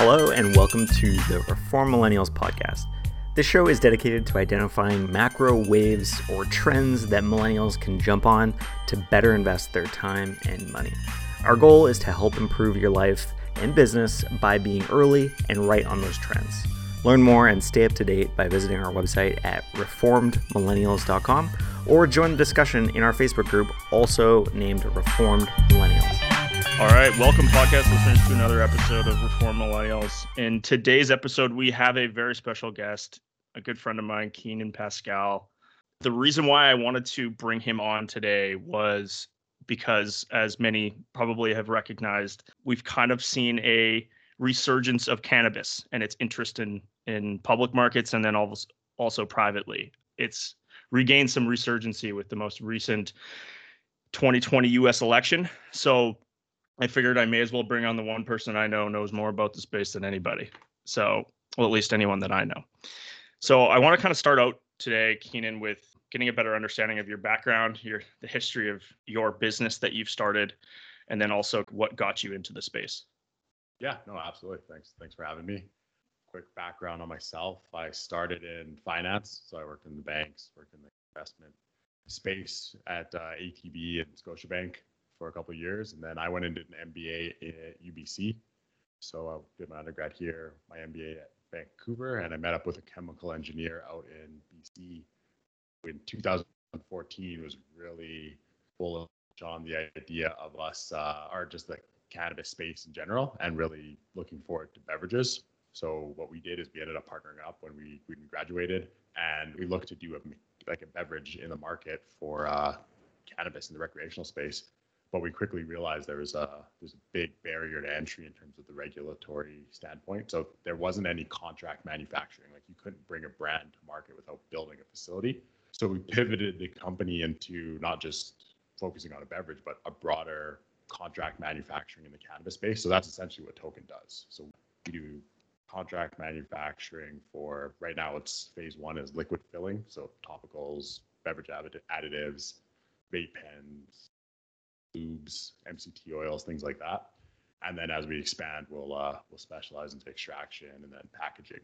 Hello, and welcome to the Reformed Millennials podcast. This show is dedicated to identifying macro waves or trends that millennials can jump on to better invest their time and money. Our goal is to help improve your life and business by being early and right on those trends. Learn more and stay up to date by visiting our website at reformedmillennials.com or join the discussion in our Facebook group, also named Reformed. All right, welcome, podcast listeners, to another episode of Reformed Millennials. In today's episode, we have a very special guest, a good friend of mine, Keenan Pascal. The reason why I wanted to bring him on today was because, as many probably have recognized, we've kind of seen a resurgence of cannabis and its interest in in public markets and then also also privately. It's regained some resurgency with the most recent 2020 U.S. election. So I figured I may as well bring on the one person I know knows more about the space than anybody. So, well, at least anyone that I know. So I want to kind of start out today, Keenan, with getting a better understanding of your background, your the history of your business that you've started, and then also what got you into the space. Yeah, no, absolutely. Thanks. Thanks for having me. Quick background on myself. I started in finance. So I worked in the banks, worked in the investment space at uh, ATB and Scotiabank for a couple of years. And then I went into an MBA at UBC. So I did my undergrad here, my MBA at Vancouver, and I met up with a chemical engineer out in BC in 2014 was really full on the idea of us, uh, or just the cannabis space in general, and really looking forward to beverages. So what we did is we ended up partnering up when we when graduated, and we looked to do a like a beverage in the market for uh, cannabis in the recreational space. But we quickly realized there was a there's a big barrier to entry in terms of the regulatory standpoint. So there wasn't any contract manufacturing. Like you couldn't bring a brand to market without building a facility. So we pivoted the company into not just focusing on a beverage, but a broader contract manufacturing in the cannabis space. So that's essentially what Token does. So we do contract manufacturing for right now it's phase one is liquid filling so topicals beverage additives vape pens lubes mct oils things like that. And then as we expand we'll uh, we'll specialize into extraction and then packaging.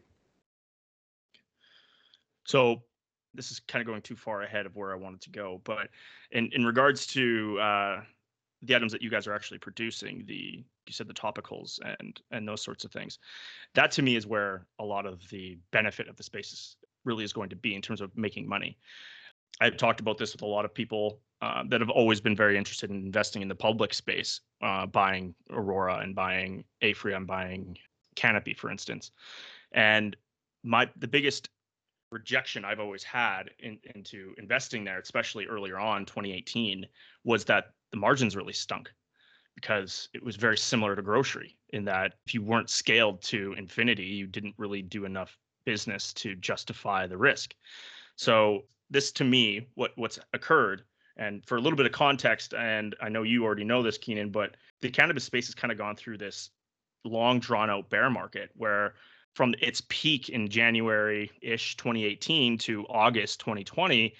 So this is kind of going too far ahead of where i wanted to go but in in regards to uh, the items that you guys are actually producing the you said the topicals and and those sorts of things that to me is where a lot of the benefit of the spaces really is going to be in terms of making money. I've talked about this with a lot of people uh, that have always been very interested in investing in the public space uh, buying aurora and buying and buying canopy for instance and my the biggest rejection I've always had in, into investing there, especially earlier on 2018, was that the margins really stunk because it was very similar to grocery in that if you weren't scaled to infinity, you didn't really do enough business to justify the risk. So this to me, what what's occurred, and for a little bit of context, and I know you already know this, Keenan, but the cannabis space has kind of gone through this long drawn out bear market where from its peak in January ish 2018 to August 2020,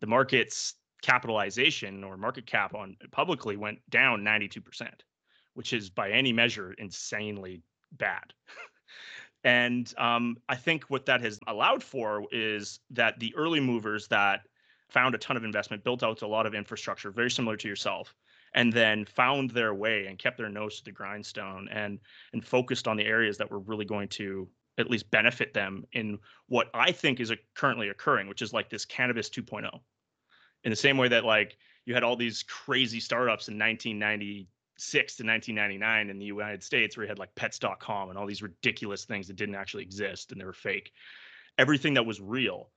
the market's capitalization or market cap on publicly went down 92%, which is by any measure insanely bad. and um, I think what that has allowed for is that the early movers that found a ton of investment, built out a lot of infrastructure, very similar to yourself, and then found their way and kept their nose to the grindstone and and focused on the areas that were really going to at least benefit them in what I think is currently occurring, which is like this cannabis 2.0 in the same way that like you had all these crazy startups in 1996 to 1999 in the United States where you had like pets.com and all these ridiculous things that didn't actually exist and they were fake. Everything that was real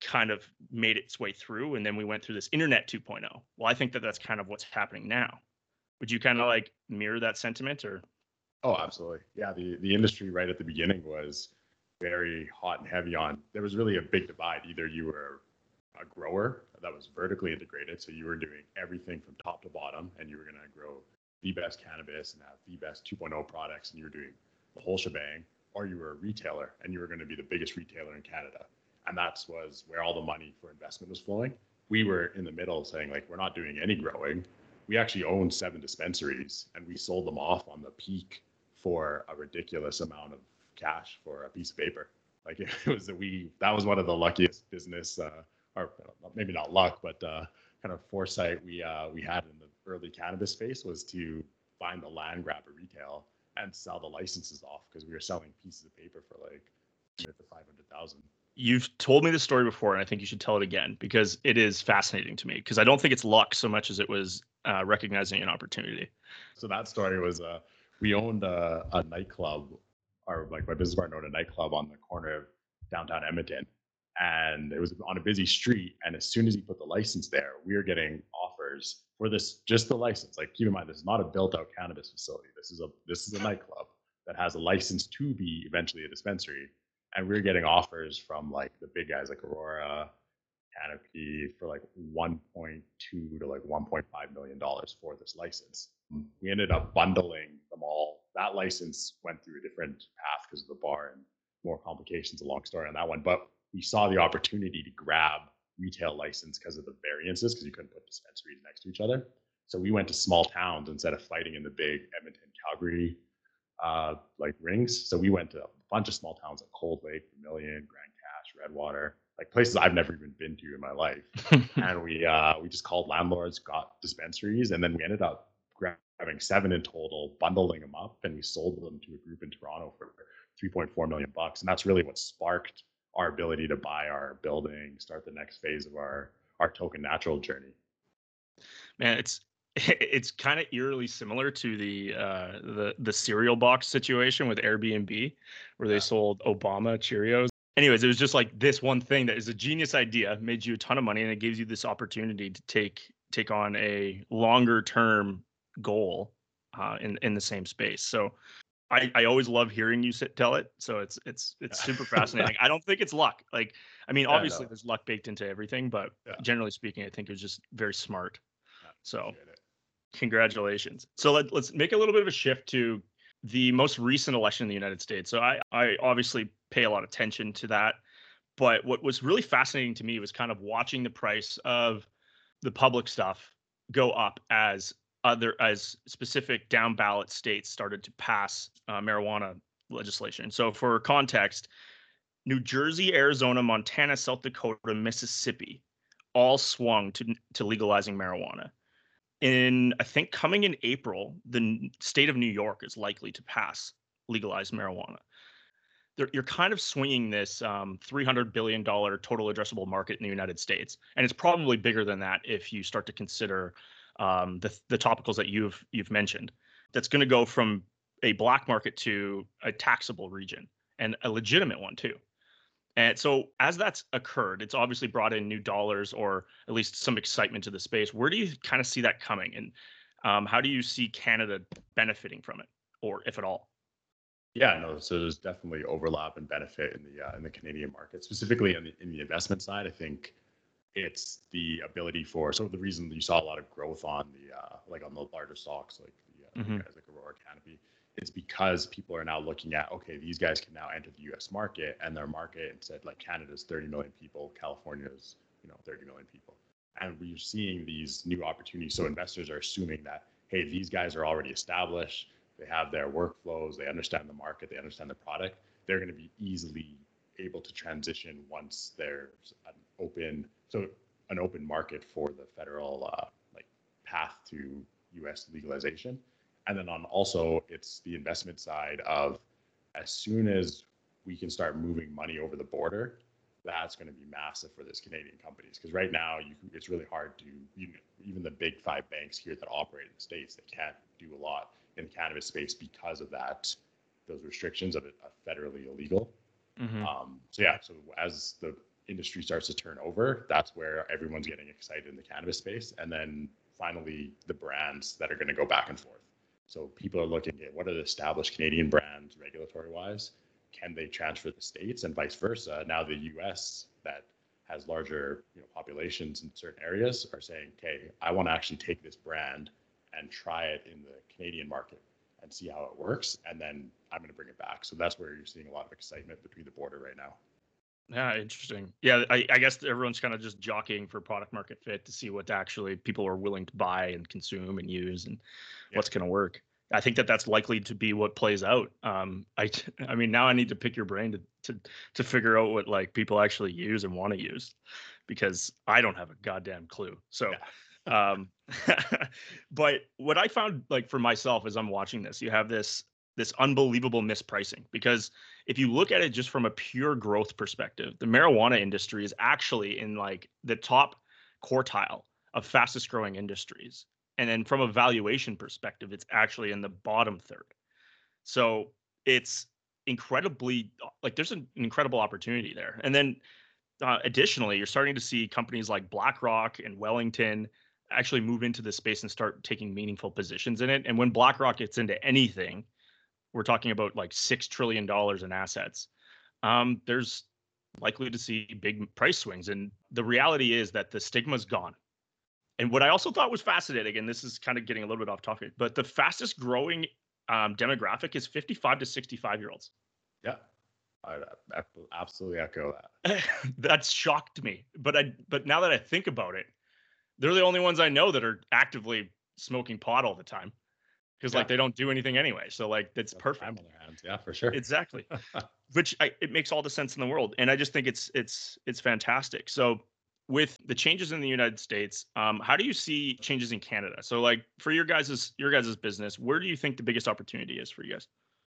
kind of made its way through and then we went through this internet 2.0. Well, I think that that's kind of what's happening now. Would you kind of like mirror that sentiment or Oh, absolutely. Yeah, the the industry right at the beginning was very hot and heavy on. There was really a big divide. Either you were a grower that was vertically integrated. So you were doing everything from top to bottom and you were going to grow the best cannabis and have the best 2.0 products and you were doing the whole shebang or you were a retailer and you were going to be the biggest retailer in Canada. And that was where all the money for investment was flowing. We were in the middle saying like, we're not doing any growing. We actually own seven dispensaries and we sold them off on the peak for a ridiculous amount of cash for a piece of paper. Like it was that we that was one of the luckiest business, uh, or maybe not luck, but uh, kind of foresight we uh, we had in the early cannabis space was to find the land grab at retail and sell the licenses off because we were selling pieces of paper for like to five hundred thousand. You've told me this story before, and I think you should tell it again because it is fascinating to me. Because I don't think it's luck so much as it was uh, recognizing an opportunity. So that story was uh, we owned a, a nightclub, or like my business partner owned a nightclub on the corner of downtown Edmonton, and it was on a busy street. And as soon as he put the license there, we were getting offers for this just the license. Like keep in mind, this is not a built-out cannabis facility. This is a this is a nightclub that has a license to be eventually a dispensary. And we were getting offers from like the big guys like Aurora, Canopy for like 1.2 to like 1.5 million dollars for this license. We ended up bundling them all. That license went through a different path because of the bar and more complications. A long story on that one, but we saw the opportunity to grab retail license because of the variances because you couldn't put dispensaries next to each other. So we went to small towns instead of fighting in the big Edmonton, Calgary, uh, like rings. So we went to bunch of small towns like Cold Lake, Vermilion, Grand Cache, Redwater, like places I've never even been to in my life. and we uh, we just called landlords, got dispensaries, and then we ended up grabbing seven in total, bundling them up, and we sold them to a group in Toronto for 3.4 million bucks. And that's really what sparked our ability to buy our building, start the next phase of our our token natural journey. Man, it's it's kind of eerily similar to the uh, the the cereal box situation with Airbnb, where they sold Obama Cheerios. Anyways, it was just like this one thing that is a genius idea, made you a ton of money, and it gives you this opportunity to take take on a longer term goal uh, in in the same space. So I, I always love hearing you sit, tell it. So it's it's it's super fascinating. I don't think it's luck. Like I mean, obviously yeah, no. there's luck baked into everything, but yeah. generally speaking, I think it was just very smart. Yeah, so congratulations. So let, let's make a little bit of a shift to the most recent election in the United States. So I I obviously pay a lot of attention to that, but what was really fascinating to me was kind of watching the price of the public stuff go up as other as specific down ballot states started to pass uh, marijuana legislation. So for context, New Jersey, Arizona, Montana, South Dakota, Mississippi all swung to to legalizing marijuana. In I think coming in April, the state of New York is likely to pass legalized marijuana. They're, you're kind of swinging this um, 300 billion dollar total addressable market in the United States, and it's probably bigger than that if you start to consider um, the the topicals that you've you've mentioned. That's going to go from a black market to a taxable region and a legitimate one too. And so as that's occurred, it's obviously brought in new dollars or at least some excitement to the space. Where do you kind of see that coming, and um, how do you see Canada benefiting from it, or if at all? Yeah, no. So there's definitely overlap and benefit in the uh, in the Canadian market, specifically in the in the investment side. I think it's the ability for so the reason you saw a lot of growth on the uh, like on the larger stocks like the uh, mm-hmm. guys like Aurora Canopy it's because people are now looking at okay these guys can now enter the US market and their market and said like Canada's 30 million people California's you know 30 million people. And we're seeing these new opportunities. So investors are assuming that hey these guys are already established. They have their workflows. They understand the market. They understand the product. They're going to be easily able to transition once there's an open so an open market for the federal uh, like path to U.S. legalization, and then on also it's the investment side of as soon as we can start moving money over the border, that's going to be massive for this Canadian companies because right now you, it's really hard to you even the big five banks here that operate in the states they can't do a lot in the cannabis space because of that those restrictions of it federally illegal. Mm-hmm. Um, so yeah, so as the industry starts to turn over, that's where everyone's getting excited in the cannabis space. And then finally, the brands that are going to go back and forth. So people are looking at what are the established Canadian brands regulatory wise? Can they transfer the states and vice versa? Now the US that has larger you know, populations in certain areas are saying, okay, I want to actually take this brand and try it in the Canadian market and see how it works. And then I'm going to bring it back. So that's where you're seeing a lot of excitement between the border right now. Yeah, interesting. Yeah, I, I guess everyone's kind of just jockeying for product market fit to see what actually people are willing to buy and consume and use and yeah. what's going to work. I think that that's likely to be what plays out. Um, I, I mean, now I need to pick your brain to to to figure out what like people actually use and want to use, because I don't have a goddamn clue. So, yeah. um, but what I found like for myself as I'm watching this, you have this this unbelievable mispricing because if you look at it just from a pure growth perspective, the marijuana industry is actually in like the top quartile of fastest growing industries. And then from a valuation perspective it's actually in the bottom third. So it's incredibly like there's an incredible opportunity there. And then uh, additionally you're starting to see companies like blackrock and wellington actually move into the space and start taking meaningful positions in it. And when blackrock gets into anything we're talking about like six trillion dollars in assets um, there's likely to see big price swings. And the reality is that the stigma's gone. And what I also thought was fascinating, and this is kind of getting a little bit off topic, but the fastest growing um, demographic is 55 to 65 year olds. Yeah, I, I absolutely echo that. that shocked me, but I but now that I think about it, they're the only ones I know that are actively smoking pot all the time because yeah. like they don't do anything anyway. So like that's perfect. Time on their hands. Yeah, for sure. Exactly. Which I, it makes all the sense in the world, and I just think it's it's it's fantastic. So with the changes in the United States, um, how do you see changes in Canada? So, like for your guys's your guys's business, where do you think the biggest opportunity is for you guys?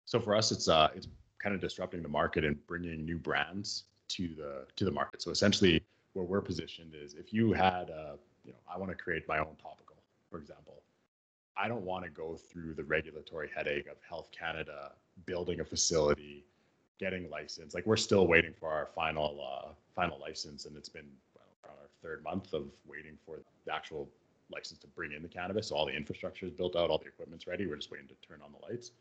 So for us, it's uh, it's kind of disrupting the market and bringing new brands to the to the market. So essentially, where we're positioned is if you had, a, you know, I want to create my own topical, for example, I don't want to go through the regulatory headache of Health Canada building a facility, getting licensed. Like we're still waiting for our final uh, final license, and it's been our third month of waiting for the actual license to bring in the cannabis. So all the infrastructure is built out, all the equipment's ready. We're just waiting to turn on the lights.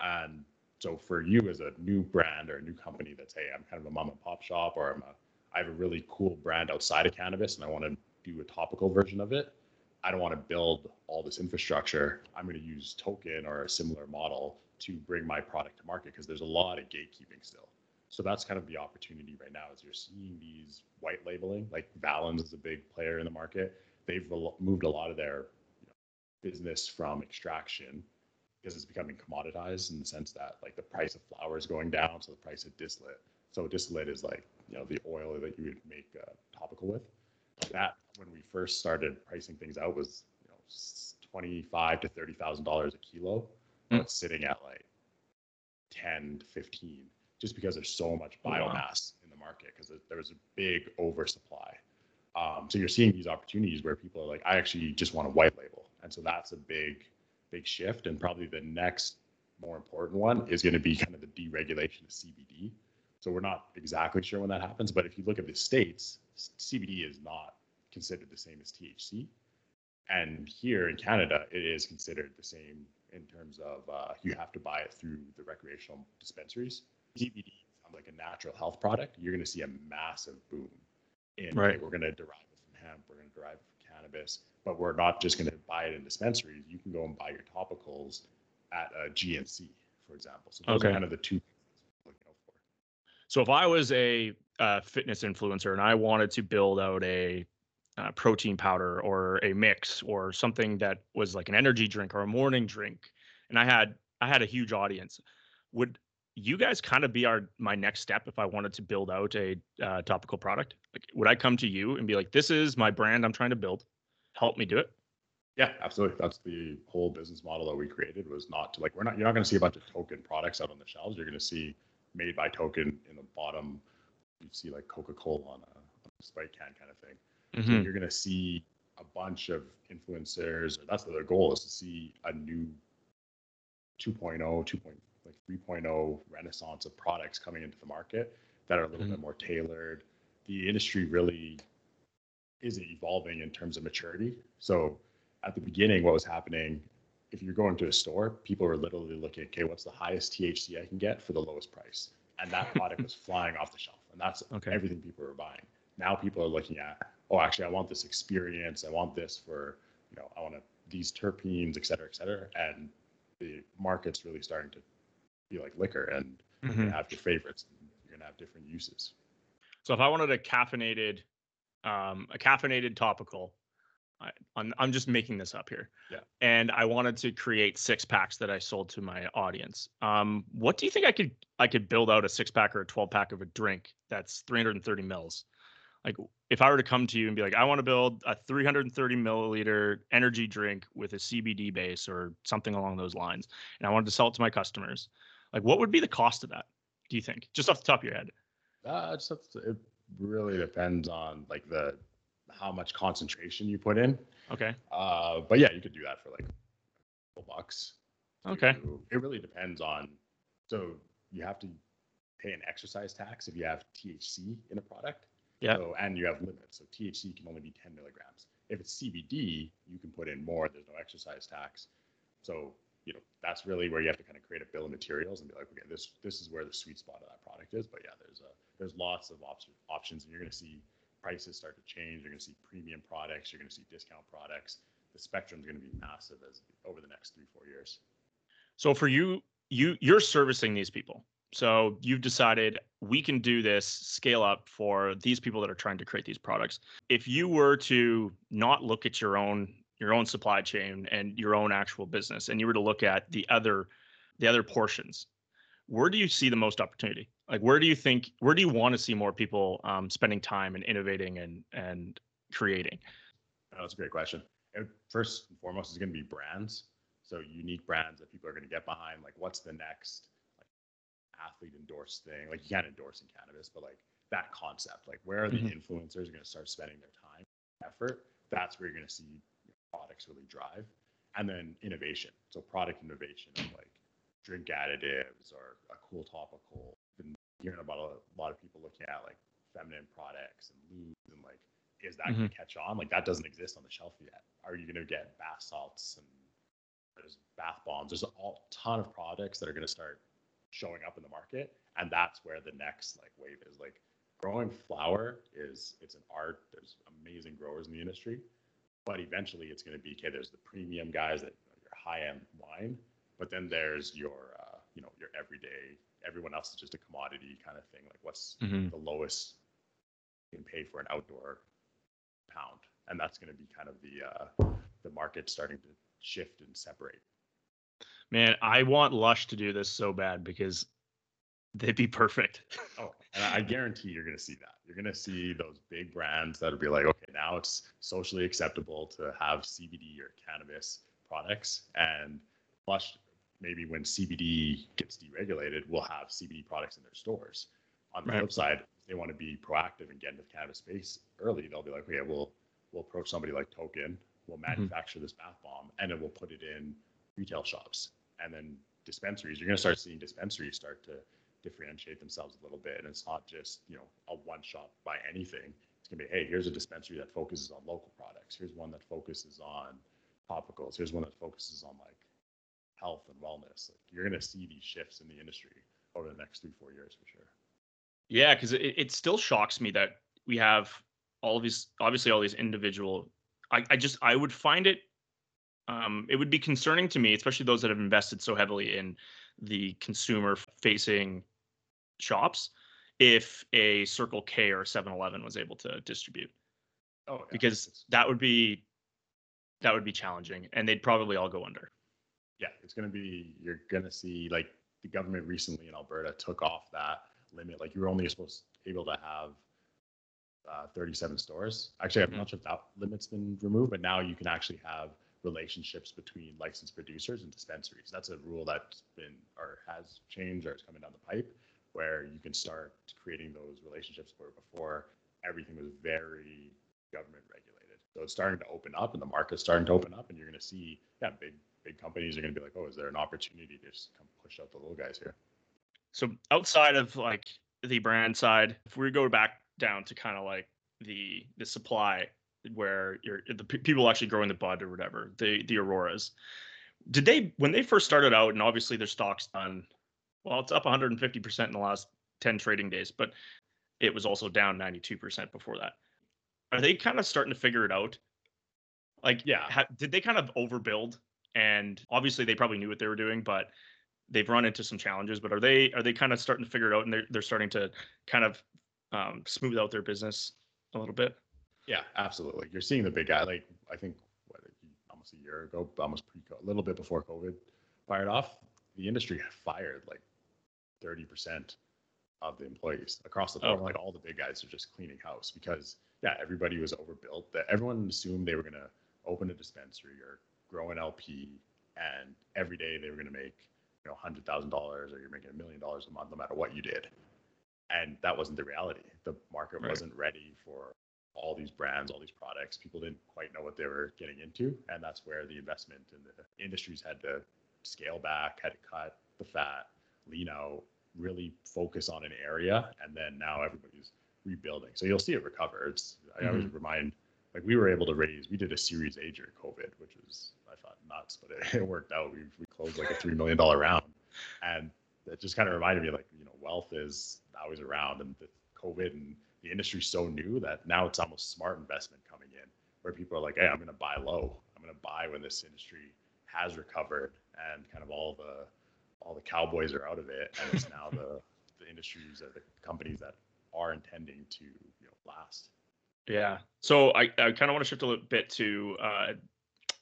And so for you as a new brand or a new company that's hey, I'm kind of a mom and pop shop or I'm a I have a really cool brand outside of cannabis and I want to do a topical version of it. I don't want to build all this infrastructure. I'm going to use token or a similar model to bring my product to market because there's a lot of gatekeeping still. So that's kind of the opportunity right now is you're seeing these white labeling, like Valens is a big player in the market. They've moved a lot of their you know, business from extraction because it's becoming commoditized in the sense that like the price of flower is going down, so the price of distillate. So distillate is like you know the oil that you would make uh, topical with. That when we first started pricing things out was you know twenty five to thirty thousand dollars a kilo. Mm. It's sitting at like ten to fifteen just because there's so much biomass in the market because there was a big oversupply. Um, so you're seeing these opportunities where people are like, I actually just want a white label, and so that's a big, big shift. And probably the next more important one is going to be kind of the deregulation of CBD. So we're not exactly sure when that happens, but if you look at the states, CBD is not considered the same as THC, and here in Canada, it is considered the same in terms of uh, you have to buy it through the recreational dispensaries. CBD becomes like a natural health product, you're going to see a massive boom in right. we're going to derive it from hemp, we're going to derive it from cannabis, but we're not just going to buy it in dispensaries. You can go and buy your topicals at a GNC, for example. So those okay. are kind of the two things looking out for. So if I was a uh, fitness influencer and I wanted to build out a uh, protein powder or a mix or something that was like an energy drink or a morning drink, and I had I had a huge audience, would you guys kind of be our my next step if I wanted to build out a uh, topical product? Like, would I come to you and be like, "This is my brand I'm trying to build. Help me do it." Yeah, absolutely. That's the whole business model that we created was not to like we're not you're not going to see a bunch of token products out on the shelves. You're going to see made by token in the bottom. You see like Coca Cola on a, on a Sprite can kind of thing. Mm-hmm. So you're going to see a bunch of influencers. That's their goal is to see a new 2.0, 2.0 like 3.0 renaissance of products coming into the market that are a little mm-hmm. bit more tailored. The industry really is evolving in terms of maturity. So at the beginning, what was happening, if you're going to a store, people are literally looking, okay, what's the highest THC I can get for the lowest price? And that product was flying off the shelf. And that's okay. everything people were buying. Now people are looking at, oh, actually, I want this experience. I want this for, you know, I want to, these terpenes, et cetera, et cetera. And the market's really starting to be like liquor and mm-hmm. you have your favorites. You're gonna have different uses. So if I wanted a caffeinated, um, a caffeinated topical I, I'm, I'm just making this up here. Yeah. And I wanted to create six packs that I sold to my audience. Um, what do you think I could I could build out a six pack or a 12 pack of a drink that's 330 mils? Like if I were to come to you and be like, I want to build a 330 milliliter energy drink with a CBD base or something along those lines, and I wanted to sell it to my customers, like what would be the cost of that? Do you think, just off the top of your head? Uh, just, it really depends on like the how much concentration you put in. Okay. Uh, but yeah, you could do that for like a couple bucks. Okay. It really depends on. So you have to pay an excise tax if you have THC in a product. Yeah. So, and you have limits. So THC can only be 10 milligrams. If it's CBD, you can put in more. There's no excise tax. So you know that's really where you have to kind of create a bill of materials and be like, okay, this this is where the sweet spot of that product is. But yeah, there's a there's lots of op- options, and you're going to see prices start to change. You're going to see premium products. You're going to see discount products. The spectrum is going to be massive as over the next three four years. So for you, you you're servicing these people. So you've decided we can do this scale up for these people that are trying to create these products. If you were to not look at your own your own supply chain and your own actual business and you were to look at the other the other portions, where do you see the most opportunity? Like where do you think where do you want to see more people um, spending time and innovating and and creating? Oh, that's a great question. And first and foremost is going to be brands. So unique brands that people are going to get behind. Like, what's the next like athlete endorsed thing? Like, you can't endorse in cannabis, but like that concept. Like, where are the Mhm. influencers going to start spending their time, effort? That's where you're going to see products really drive. And then innovation. So product innovation of like drink additives or a cool topical. Hearing about a lot of people looking at like feminine products and lubes and like is that going to catch on? Like that doesn't exist on the shelf yet. Are you going to get bath salts and there's bath bombs? There's a ton of products that are going to start showing up in the market, and that's where the next like wave is. Like growing flower is it's an art. There's amazing growers in the industry, but eventually it's going to be okay. There's the premium guys that your high end wine, but then there's your uh, you know your everyday. Everyone else is just a commodity kind of thing. Like what's Mhm. the lowest you can pay for an outdoor pound, and that's going to be kind of the uh, the market starting to shift and separate. Man, I want Lush to do this so bad because they'd be perfect. Oh, and I guarantee you're going to see that. You're going to see those big brands that'll be like, okay, now it's socially acceptable to have CBD or cannabis products, and Lush, maybe when CBD gets deregulated, we'll have CBD products in their stores. On the Right. flip side, if they want to be proactive and get into the cannabis space early, they'll be like, okay, we'll we'll approach somebody like Token, we'll mm-hmm. manufacture this bath bomb, and then we'll put it in retail shops, and then dispensaries. You're going to start seeing dispensaries start to differentiate themselves a little bit, and it's not just you know a one shop by anything. It's going to be, hey, here's a dispensary that focuses on local products. Here's one that focuses on topicals. Here's one that focuses on like health and wellness. Like, you're going to see these shifts in the industry over the next three, four years for sure. Yeah, because it, it still shocks me that we have all of these, obviously, all these individual. I, I just, I would find it, um, it would be concerning to me, especially those that have invested so heavily in the consumer facing shops, if a Circle K or 7 Eleven was able to distribute, Oh, yeah. because that would be, that would be challenging and they'd probably all go under. Yeah, it's going to be, you're going to see like the government recently in Alberta took off that limit. Like you were only supposed able to have uh, 37 stores. Actually, I'm not sure if that limit's been removed, but now you can actually have relationships between licensed producers and dispensaries. That's a rule that's been or has changed or is coming down the pipe where you can start creating those relationships where before everything was very government regulated. So it's starting to open up and the market's starting to open up and you're going to see, yeah, big, big companies are going to be like, oh, is there an opportunity to just come push out the little guys here? So outside of like the brand side, if we go back down to kind of like the the supply where you're the pe- people actually growing the bud or whatever, the the auroras. Did they when they first started out and obviously their stock's done well, it's up 150% in the last 10 trading days, but it was also down 92% before that. Are they kind of starting to figure it out? Like Yeah. ha- did they kind of overbuild and obviously they probably knew what they were doing, but they've run into some challenges, but are they are they kind of starting to figure it out and they're they're starting to kind of um, smooth out their business a little bit? Yeah, absolutely. You're seeing the big guy. Like I think what, almost a year ago, almost pre a little bit before COVID fired off, the industry fired like 30% of the employees across the board. Oh, like all the big guys are just cleaning house because yeah, everybody was overbuilt. That everyone assumed they were gonna open a dispensary or grow an LP, and every day they were gonna make you know hundred thousand dollars or you're making a million dollars a month no matter what you did. And that wasn't the reality. The market right. wasn't ready for all these brands, all these products. People didn't quite know what they were getting into, and that's where the investment in the industries had to scale back, had to cut the fat, lean out, really focus on an area, and then now everybody's rebuilding. So you'll see it recover. It's I always mm-hmm. remind like we were able to raise we did a series A during COVID, which was I thought nuts, but it, it worked out. We we closed like a three million dollar round. And it just kind of reminded me like, you know, wealth is always around and the COVID and the industry's so new that now it's almost smart investment coming in where people are like, hey, I'm gonna buy low. I'm gonna buy when this industry has recovered and kind of all the all the cowboys are out of it and it's now the the industries or the companies that are intending to you know last. Yeah. So I, I kind of want to shift a little bit to uh,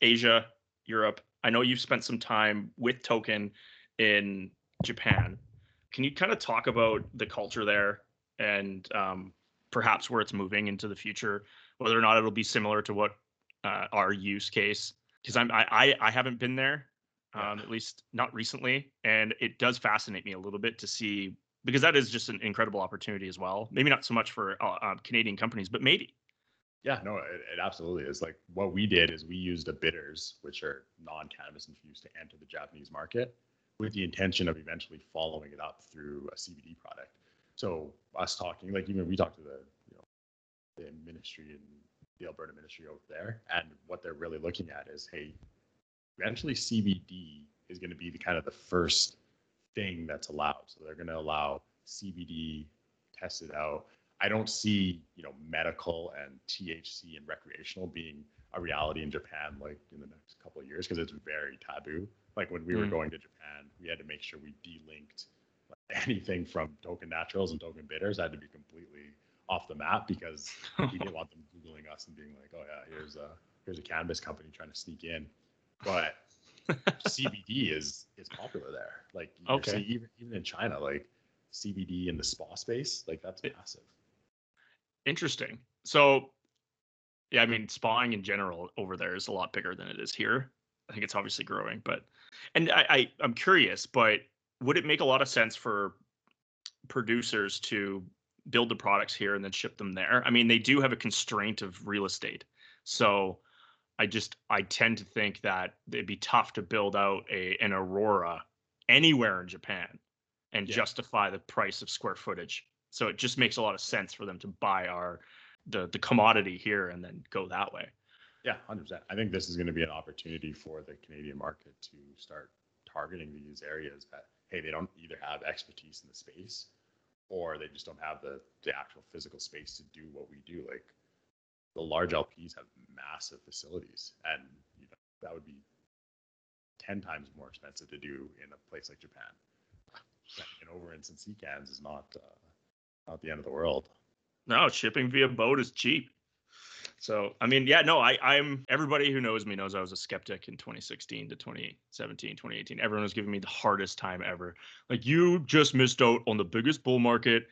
Asia, Europe. I know you've spent some time with Token in Japan. Can you kind of talk about the culture there and um, perhaps where it's moving into the future, whether or not it'll be similar to what uh, our use case? Because I'm I, I, I haven't been there, um, at least not recently, and it does fascinate me a little bit to see because that is just an incredible opportunity as well. Maybe not so much for uh, uh, Canadian companies, but maybe. Yeah, no, it, it, absolutely is. Like what we did is we used the bitters, which are non-cannabis infused, to enter the Japanese market with the intention of eventually following it up through a CBD product. So us talking, like even we talked to the you know the ministry and the Alberta ministry over there, and what they're really looking at is, hey, eventually CBD is going to be the kind of the first thing that's allowed. So they're going to allow CBD tested out. I don't see, you know, medical and THC and recreational being a reality in Japan like in the next couple of years because it's very taboo. Like when we mm. were going to Japan, we had to make sure we delinked like, anything from token naturals and token bitters had to be completely off the map because we didn't want them googling us and being like, "Oh yeah, here's a here's a cannabis company trying to sneak in." But CBD is is popular there. Like okay. See, even even in China, like CBD in the spa space, like that's it, massive. Interesting. So, yeah, I mean, spawing in general over there is a lot bigger than it is here. I think it's obviously growing, but and I, I I'm curious, but would it make a lot of sense for producers to build the products here and then ship them there? I mean, they do have a constraint of real estate, so I just I tend to think that it'd be tough to build out a an Aurora anywhere in Japan and yeah. justify the price of square footage. So it just makes a lot of sense for them to buy our the the commodity here and then go that way. Yeah, hundred percent. I think this is going to be an opportunity for the Canadian market to start targeting these areas that hey they don't either have expertise in the space or they just don't have the the actual physical space to do what we do. Like the large LPs have massive facilities, and you know that would be ten times more expensive to do in a place like Japan. And over in St. Cans is not uh, not the end of the world. No, shipping via boat is cheap. So I mean, yeah, no, I I'm everybody who knows me knows I was a skeptic in 2016 to 2017, 2018. Everyone was giving me the hardest time ever. Like you just missed out on the biggest bull market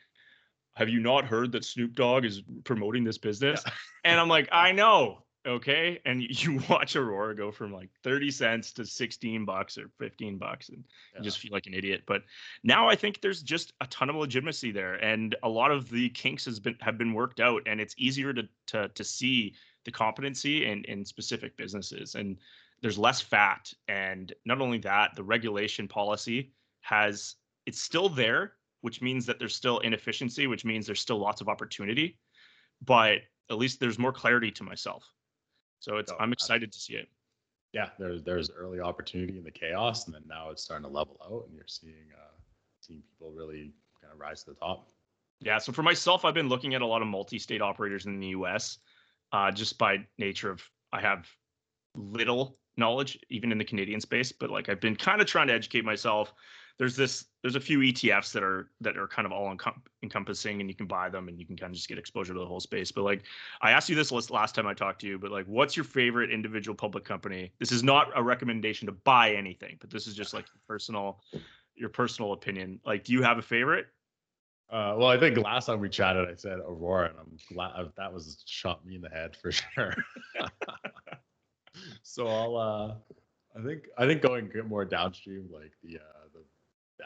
have you not heard that Snoop Dogg is promoting this business? Yeah. and I'm like, I know. Okay. And you watch Aurora go from like 30 cents to 16 bucks or 15 bucks and yeah. you just feel like an idiot. But now I think there's just a ton of legitimacy there. And a lot of the kinks has been have been worked out and it's easier to to to see the competency in, in specific businesses. And there's less fat. And not only that, the regulation policy has it's still there, which means that there's still inefficiency, which means there's still lots of opportunity, but at least there's more clarity to myself. So it's oh, I'm excited to see it. Yeah, there's there's early opportunity in the chaos, and then now it's starting to level out, and you're seeing uh, seeing people really kind of rise to the top. Yeah. So for myself, I've been looking at a lot of multi-state operators in the U.S. Uh, just by nature of I have little knowledge even in the Canadian space, but like I've been kind of trying to educate myself there's this there's a few ETFs that are that are kind of all encom- encompassing and you can buy them and you can kind of just get exposure to the whole space. But like I asked you this last time I talked to you, but like what's your favorite individual public company? This is not a recommendation to buy anything, but this is just like personal your personal opinion. Like do you have a favorite? Uh, well, I think last time we chatted, I said Aurora, and I'm glad uh, that was shot me in the head for sure. so I'll, uh, I think, I think going more downstream, like the uh, the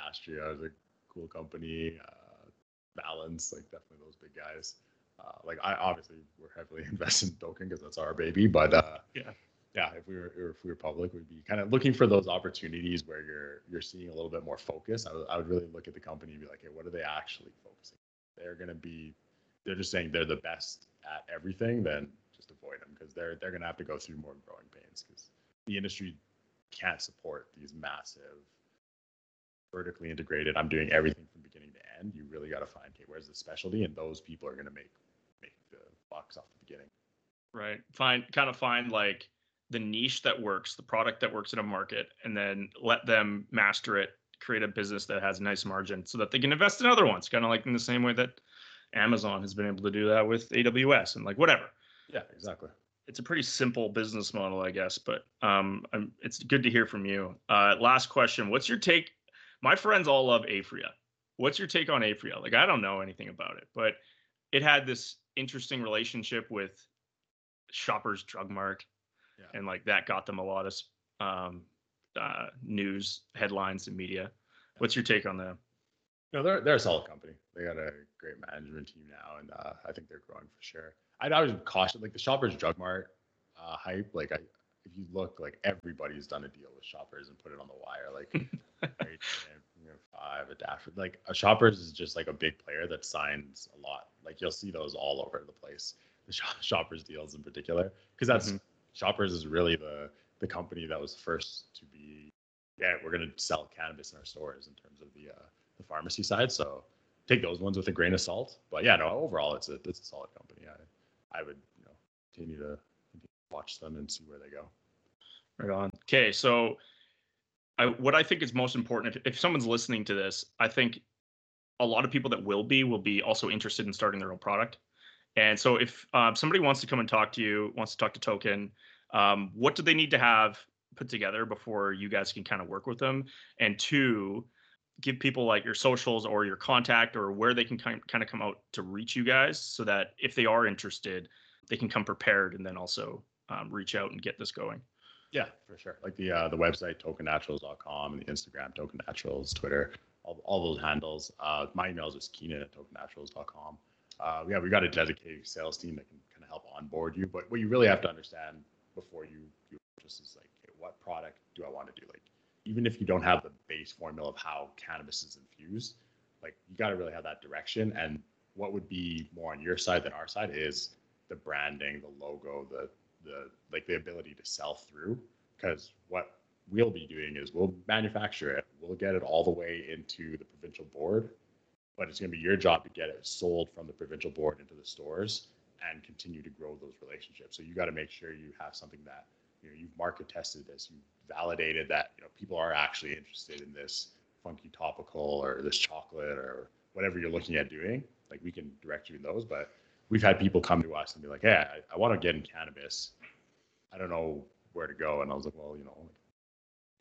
Astria is a cool company. Uh, Valens, like definitely those big guys. Uh, like I obviously we're heavily invested in token because that's our baby, but uh, yeah, yeah, if we were if we were public, we'd be kind of looking for those opportunities where you're you're seeing a little bit more focus. I would, I would really look at the company and be like, hey, what are they actually focusing? They're going to be, they're just saying they're the best at everything. Then just avoid them because they're they're going to have to go through more growing pains because the industry can't support these massive vertically integrated. I'm doing everything from beginning to end. You really got to find okay, where's the specialty, and those people are going to make make the bucks off the beginning. Right. Find kind of find like the niche that works, the product that works in a market, and then let them master it, create a business that has nice margin so that they can invest in other ones, kind of like in the same way that Amazon has been able to do that with AWS and like whatever. Yeah, exactly. It's a pretty simple business model, I guess, but um, it's good to hear from you. Uh, last question: What's your take? My friends all love Aphria. What's your take on Aphria? Like, I don't know anything about it, but it had this interesting relationship with Shoppers Drug Mart yeah. and like that got them a lot of um, uh, news headlines and media. What's your take on that? No, they're they're a solid company. They got a great management team now, and uh, I think they're growing for sure. I'd always caution like the Shoppers Drug Mart uh, hype. Like I, if you look, like everybody's done a deal with Shoppers and put it on the wire. Like right, you know, five, a Like a Shoppers is just like a big player that signs a lot. Like you'll see those all over the place. The Shoppers deals in particular, because that's mm-hmm. Shoppers is really the the company that was first to be yeah we're going to sell cannabis in our stores in terms of the uh, the pharmacy side. So take those ones with a grain of salt. But yeah, no, overall it's a it's a solid company. I I would you know continue to, continue to watch them and see where they go. Right on. Okay, so I, what I think is most important, if, if someone's listening to this, I think a lot of people that will be will be also interested in starting their own product. And so if um, somebody wants to come and talk to you, wants to talk to Token, um, what do they need to have put together before you guys can kind of work with them? And two, give people like your socials or your contact or where they can kind of come out to reach you guys so that if they are interested, they can come prepared and then also um, reach out and get this going. Yeah, for sure. Like the uh, the website tokennaturals.com and the Instagram tokennaturals, Twitter, all, all those handles. Uh, my email is just keenan at tokennaturals.com uh, yeah, we got a dedicated sales team that can kind of help onboard you. But what you really have to understand before you you just is like, okay, what product do I want to do? Like, even if you don't have the base formula of how cannabis is infused, like you got to really have that direction. And what would be more on your side than our side is the branding, the logo, the the like the ability to sell through. Because what we'll be doing is we'll manufacture it, we'll get it all the way into the provincial board but it's going to be your job to get it sold from the provincial board into the stores and continue to grow those relationships. So you got to make sure you have something that you know you've market tested this, you've validated that you know people are actually interested in this funky topical or this chocolate or whatever you're looking at doing. Like we can direct you in those, but we've had people come to us and be like, "Hey, I, I want to get in cannabis. I don't know where to go." And I was like, "Well, you know,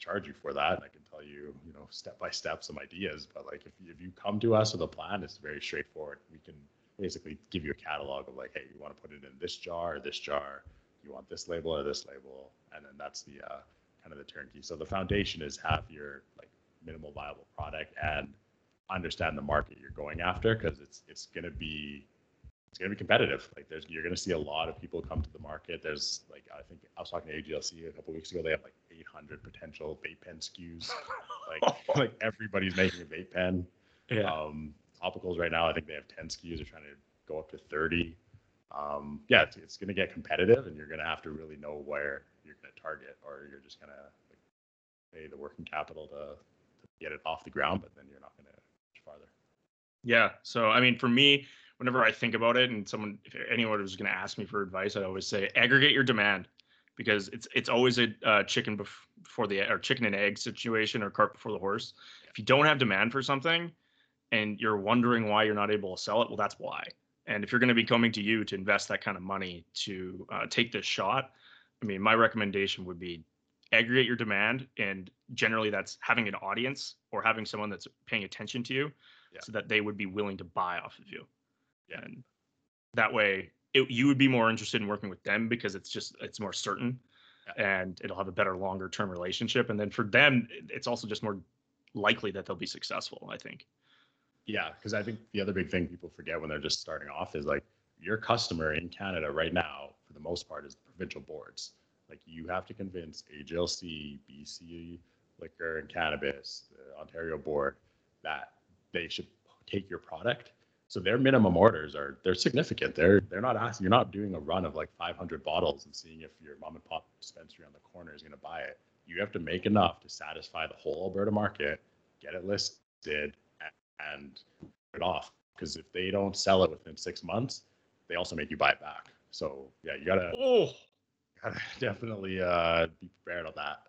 charge you for that. And I can tell you, you know, step by step some ideas. But like if if you come to us with a plan, it's very straightforward. We can basically give you a catalog of like, hey, you want to put it in this jar or this jar. You want this label or this label, and then that's the uh, kind of the turnkey. So the foundation is have your like minimal viable product and understand the market you're going after because it's it's going to be it's going to be competitive. Like there's, you're going to see a lot of people come to the market. There's like, I think I was talking to AGLC a couple weeks ago. They have like 800 potential vape pen SKUs. like, like everybody's making a vape pen. Yeah. Um, topicals right now, I think they have 10 SKUs. They're trying to go up to 30. Um, yeah, it's, it's going to get competitive, and you're going to have to really know where you're going to target, or you're just going to like, pay the working capital to, to get it off the ground, but then you're not going to much farther. Yeah. So, I mean, for me, whenever I think about it, and someone, if anyone was going to ask me for advice, I'd always say aggregate your demand because it's it's always a uh, chicken bef- before the or chicken and egg situation or cart before the horse. If you don't have demand for something and you're wondering why you're not able to sell it, well, that's why. And if you're going to be coming to you to invest that kind of money to uh, take this shot, I mean, my recommendation would be aggregate your demand, and generally that's having an audience or having someone that's paying attention to you, Yeah. so that they would be willing to buy off of you. Yeah. And that way, it, you would be more interested in working with them because it's just it's more certain, and it'll have a better longer term relationship. And then for them, it's also just more likely that they'll be successful. I think. Yeah, because I think the other big thing people forget when they're just starting off is like your customer in Canada right now, for the most part, is the provincial boards. Like you have to convince AGLC, BC Liquor and Cannabis, the Ontario Board, that they should take your product. So their minimum orders are they're significant. They're they're not asking. You're not doing a run of like 500 bottles and seeing if your mom and pop dispensary on the corner is going to buy it. You have to make enough to satisfy the whole Alberta market, get it listed, and put it off. Because if they don't sell it within six months, they also make you buy it back. So yeah, you gotta, Oh, gotta definitely uh, be prepared on that.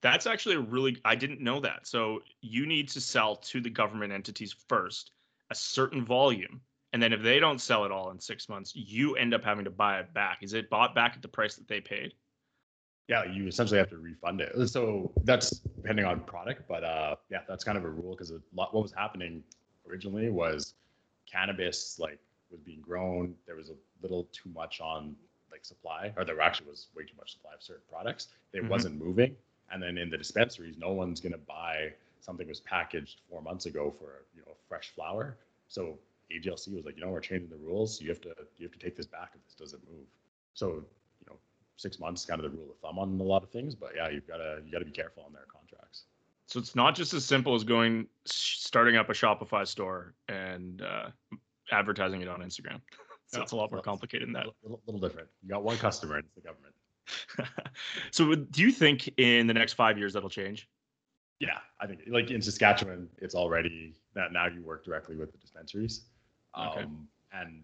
That's actually a really I didn't know that. So you need to sell to the government entities first a certain volume. And then if they don't sell it all in six months, you end up having to buy it back. Is it bought back at the price that they paid? Yeah, you essentially have to refund it. So that's depending on product, but uh, yeah, that's kind of a rule because what was happening originally was cannabis like was being grown. There was a little too much on like supply, or there actually was way too much supply of certain products. It Mhm. wasn't moving, and then in the dispensaries, no one's gonna buy something was packaged four months ago for you know a fresh flower. So AGLC was like, you know, we're changing the rules. You have to you have to take this back if this doesn't move. So you know, six months is kind of the rule of thumb on a lot of things. But yeah, you've gotta you gotta be careful on their contracts. So it's not just as simple as going starting up a Shopify store and uh, advertising it on Instagram. so No, it's a lot more complicated than A that. little, little different. You got one customer, and it's the government. so do you think in the next five years that'll change? Yeah, I think like in Saskatchewan, it's already that now you work directly with the dispensaries. Okay. Um, and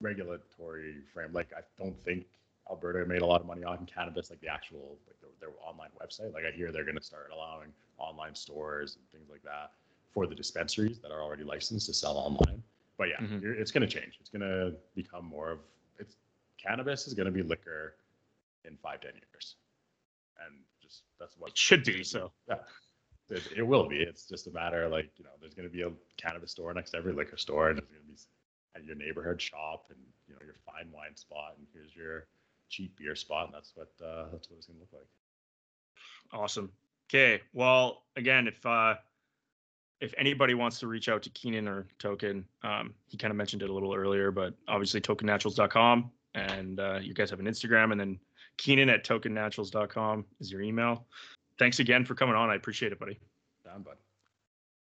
regulatory frame, like I don't think Alberta made a lot of money on cannabis, like the actual like their, their online website. Like I hear they're going to start allowing online stores and things like that for the dispensaries that are already licensed to sell online. But yeah, Mhm. you're, it's going to change. It's going to become more of it's cannabis is going to be liquor in five ten years, and just that's what It should be so. yeah, it, it will be. It's just a matter like you know, there's going to be a cannabis store next to every liquor store, and there's going to be at your neighborhood shop, and you know your fine wine spot, and here's your cheap beer spot, and that's what uh, that's what it's going to look like. Awesome. Okay. Well, again, if uh if anybody wants to reach out to Keenan or Token, um, he kind of mentioned it a little earlier, but obviously tokennaturals.com and uh, you guys have an Instagram and then Keenan at tokennaturals.com is your email. Thanks again for coming on. I appreciate it, buddy. Down, bud.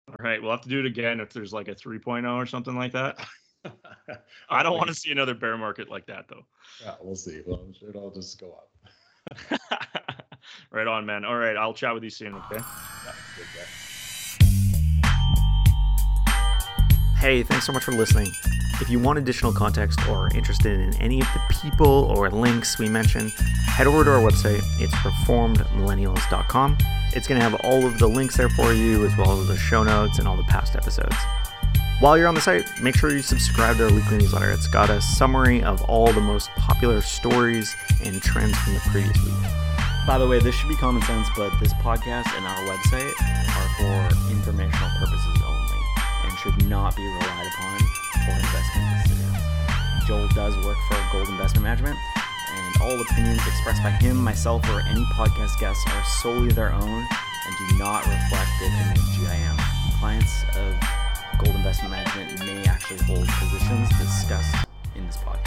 All right. We'll have to do it again if there's like a 3.0 or something like that. I don't want to see another bear market like that though. Yeah, we'll see. Well, I'm sure it'll just go up. right on, man. All right. I'll chat with you soon. Okay. Yeah, Hey, thanks so much for listening. If you want additional context or are interested in any of the people or links we mentioned, head over to our website. It's reformedmillennials.com. It's going to have all of the links there for you, as well as the show notes and all the past episodes. While you're on the site, make sure you subscribe to our weekly newsletter. It's got a summary of all the most popular stories and trends from the previous week. By the way, this should be common sense, but this podcast and our website are for informational purposes should not be relied upon for investment decisions. Joel does work for Gold Investment Management, and all opinions expressed by him, myself, or any podcast guests are solely their own and do not reflect the opinion of GIM. Clients of Gold Investment Management may actually hold positions discussed in this podcast.